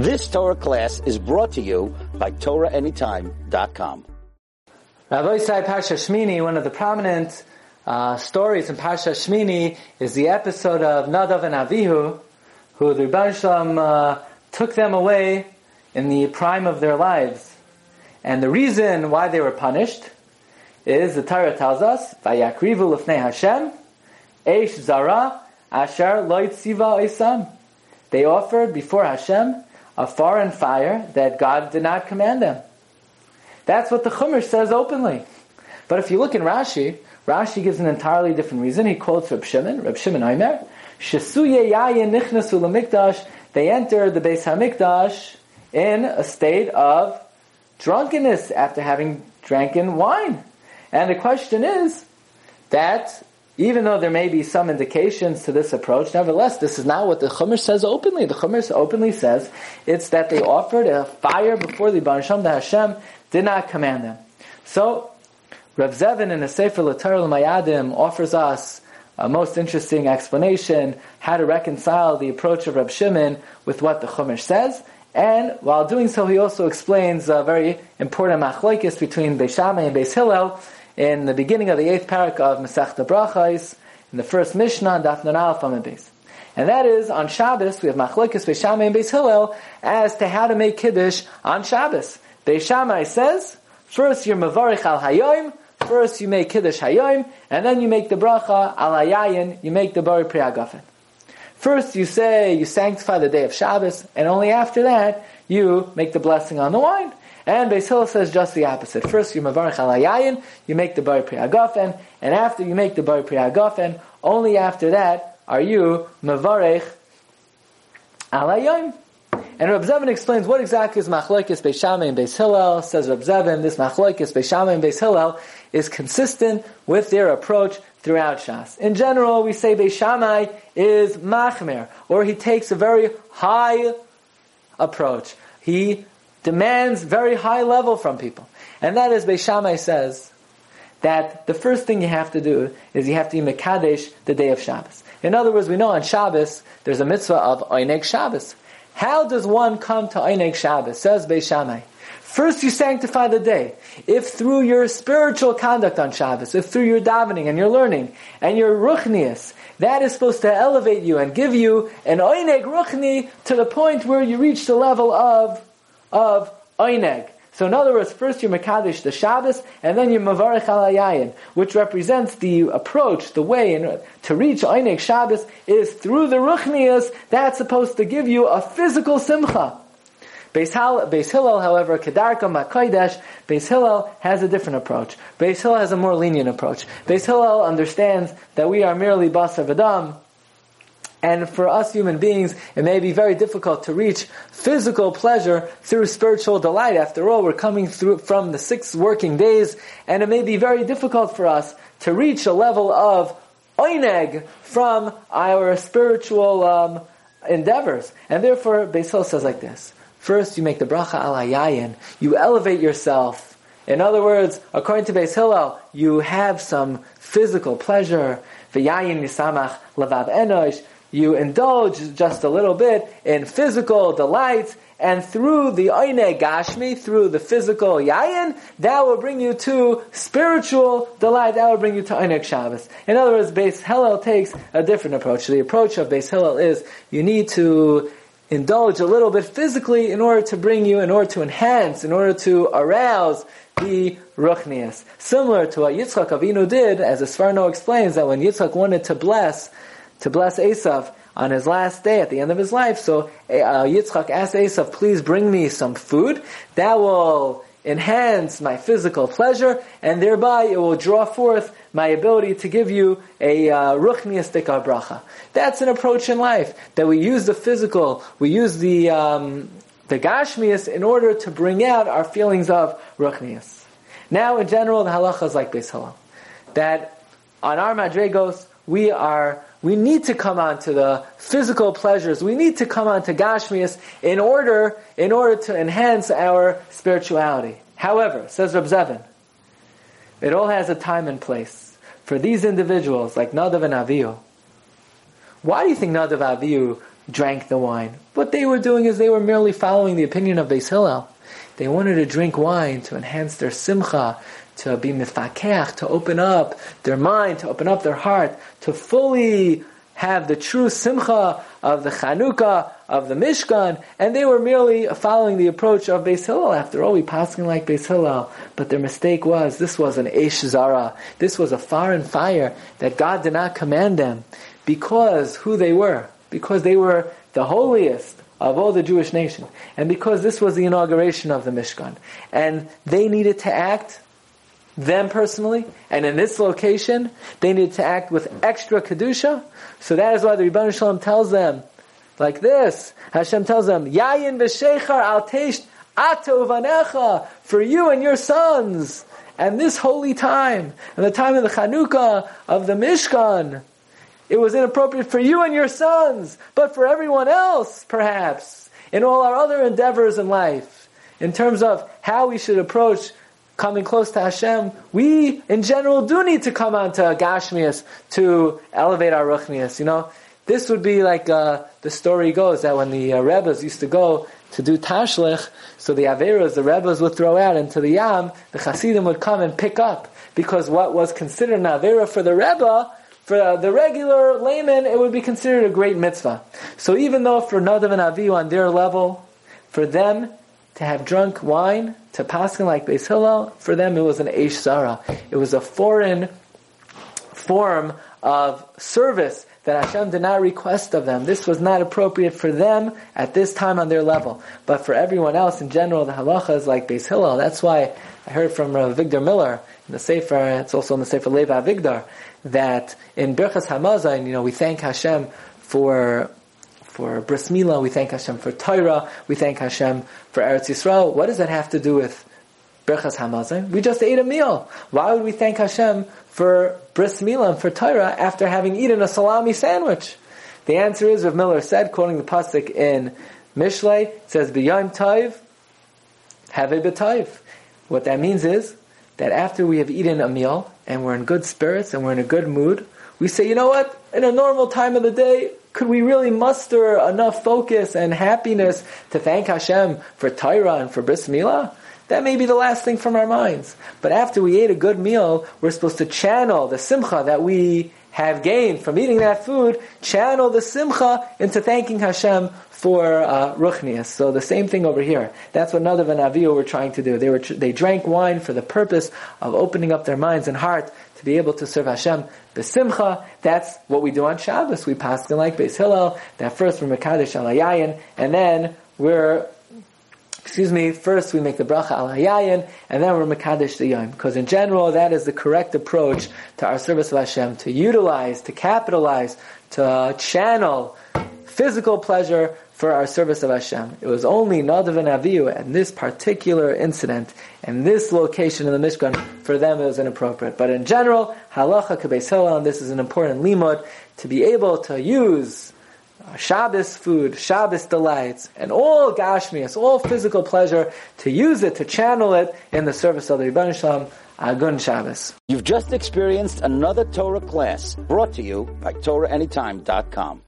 This Torah class is brought to you by TorahAnytime.com. Rav Isai Parsha Shmini, one of the prominent uh, stories in Parsha Shmini, is the episode of Nadav and Avihu, who the Rebbe uh, took them away in the prime of their lives. And the reason why they were punished is the Torah tells us, Vayakrivu lefnei Hashem, Eish Zara, Asher Loit Siva Isam. They offered before Hashem a foreign fire that God did not command them. That's what the Chumash says openly. But if you look in Rashi, Rashi gives an entirely different reason. He quotes Reb Shimon, Reb Shimon lemikdash. They enter the Beis Hamikdash in a state of drunkenness after having drank wine. And the question is that even though there may be some indications to this approach, nevertheless, this is not what the Chumash says openly. The Chumash openly says it's that they offered a fire before the Bansham that Hashem did not command them. So, Rav Zevin in the Sefer LaTorah VeLaMoadim offers us a most interesting explanation how to reconcile the approach of Rav Shimon with what the Chumash says. And while doing so, he also explains a very important machlokes between Beis Shammai and Beis Hillel, in the beginning of the eighth parak of Masechta Brachais, in the first Mishnah, Daf Nun Aleph Beis. And that is, on Shabbos, we have Machlekes Beis Shammai and Beis Hillel as to how to make Kiddush on Shabbos. Beis Shammai says, first you're Mavarich al Hayoim, first you make Kiddush Hayoim, and then you make the Bracha al Hayayin, you make the Bari Priyagafen. First you say, you sanctify the day of Shabbos, and only after that, you make the blessing on the wine. And Beis Hillel says just the opposite. First, you mavarich alayayin, you make the bar priagafen, and after you make the bar priagafen, only after that are you mavarich alayayin. And Reb Zevin explains what exactly is machlokes Beis Shammai and Beis Hillel. Says Reb Zevin, this machlokes Beis Shammai and Beis Hillel is consistent with their approach throughout Shas. In general, we say Beis Shammai is machmer, or he takes a very high approach. He demands very high level from people. And that is, Beis Shammai says that the first thing you have to do is you have to be Mekadesh the day of Shabbos. In other words, we know on Shabbos there's a mitzvah of Oineg Shabbos. How does one come to Oineg Shabbos? Says Beis Shammai. First you sanctify the day. If through your spiritual conduct on Shabbos, if through your davening and your learning and your ruchnias, that is supposed to elevate you and give you an oineg ruchni to the point where you reach the level of of Oineg. So in other words, first you're Mekadesh the Shabbos, and then you're Mavarech Alayayin, which represents the approach, the way in, to reach Oineg Shabbos is through the Ruchnias, that's supposed to give you a physical Simcha. Beis, Hillel, however, Kedarka Makoidesh, Beis Hillel has a different approach. Beis Hillel has a more lenient approach. Beis Hillel understands that we are merely Basar Vadam, and for us human beings, it may be very difficult to reach physical pleasure through spiritual delight. After all, we're coming through from the six working days, and it may be very difficult for us to reach a level of oineg from our spiritual um, endeavors. And therefore, Beis Hillel says like this. First, you make the bracha al. You elevate yourself. In other words, according to Beis Hillel, you have some physical pleasure. V'yayin yisamach lavav enosh you indulge just a little bit in physical delights, and through the Oine Gashmi, through the physical Yayin, that will bring you to spiritual delight, that will bring you to Oineg Shabbos. In other words, Beis Hillel takes a different approach. The approach of Beis Hillel is you need to indulge a little bit physically in order to bring you, in order to enhance, in order to arouse the Ruchnias. Similar to what Yitzchak Avinu did, as the explains, that when Yitzchak wanted to bless to bless Esav on his last day at the end of his life. So uh, Yitzchak asked Esav, please bring me some food. That will enhance my physical pleasure, and thereby it will draw forth my ability to give you a uh, bracha. That's an approach in life, that we use the physical, we use the, um, the gashmias in order to bring out our feelings of ruchnias. Now, in general, the halacha is like Beis Hillel. That on our madregos, we are we need to come on to the physical pleasures. We need to come on to Gashmias in order, in order to enhance our spirituality. However, says Reb Zevin, it all has a time and place. For these individuals, like Nadav and Avihu, why do you think Nadav and Avihu drank the wine. What they were doing is they were merely following the opinion of Beis Hillel. They wanted to drink wine to enhance their simcha, to be mifakech, to open up their mind, to open up their heart, to fully have the true simcha of the Chanukah, of the Mishkan, and they were merely following the approach of Beis Hillel. After all, we passing like Beis Hillel, but their mistake was this was an Eish Zara. This was a foreign fire that God did not command them because who they were, because they were the holiest of all the Jewish nation, and because this was the inauguration of the Mishkan, and they needed to act them personally, and in this location, they need to act with extra kedusha. So that is why the Ribbono Shel Olam tells them like this. Hashem tells them, "Yayin v'sheichar al teisht for you and your sons." And this holy time, and the time of the Chanukah of the Mishkan, it was inappropriate for you and your sons, but for everyone else, perhaps, in all our other endeavors in life, in terms of how we should approach coming close to Hashem, we in general do need to come on to Gashmias to elevate our Ruchnias. You know, this would be like uh, the story goes that when the uh, Rebbes used to go to do Tashlich, so the Averas, the Rebbes would throw out into the Yam, the Hasidim would come and pick up. Because what was considered an Avera for the Rebbe, for the regular layman, it would be considered a great mitzvah. So even though for Nadav and Avihu on their level, for them to have drunk wine, to paskin like Beis Hillel, for them it was an Eish Zara. It was a foreign form of service that Hashem did not request of them. This was not appropriate for them at this time on their level. But for everyone else in general, the halacha is like Beis Hillel. That's why I heard from Rav Avigdor Miller in the Sefer, it's also in the Sefer Leva Avigdor, that in Birchas Hamazon, you know, we thank Hashem for for bris milah, we thank Hashem for Torah, we thank Hashem for Eretz Yisrael. What does that have to do with Berchas Hamazon? We just ate a meal. Why would we thank Hashem for bris milah and for Torah after having eaten a salami sandwich? The answer is, Rav Miller said, quoting the pasuk in Mishlei, it says, "B'yom taiv, have a b'taiv." What that means is that after we have eaten a meal and we're in good spirits and we're in a good mood, we say, you know what? In a normal time of the day, could we really muster enough focus and happiness to thank Hashem for Torah and for Bris Milah? That may be the last thing from our minds. But after we ate a good meal, we're supposed to channel the simcha that we have gained from eating that food, channel the simcha into thanking Hashem for uh, ruchnias. So the same thing over here. That's what Nadav and Avihu were trying to do. They were they drank wine for the purpose of opening up their minds and heart to be able to serve Hashem besimcha. That's what we do on Shabbos. We pass in like Beis Hillel. That first we're mekadesh alayayin, and then we're excuse me, first we make the bracha al hayayin, and then we're mekadesh the yom. Because in general, that is the correct approach to our service of Hashem, to utilize, to capitalize, to channel physical pleasure for our service of Hashem. It was only Nadav and Avihu and this particular incident and this location in the Mishkan, for them it was inappropriate. But in general, halacha kabeis and this is an important limud, to be able to use Shabbos food, Shabbos delights, and all gashmias, all physical pleasure, to use it, to channel it in the service of the Ribbono Shel Olam, Agun Shabbos. You've just experienced another Torah class brought to you by TorahAnytime.com.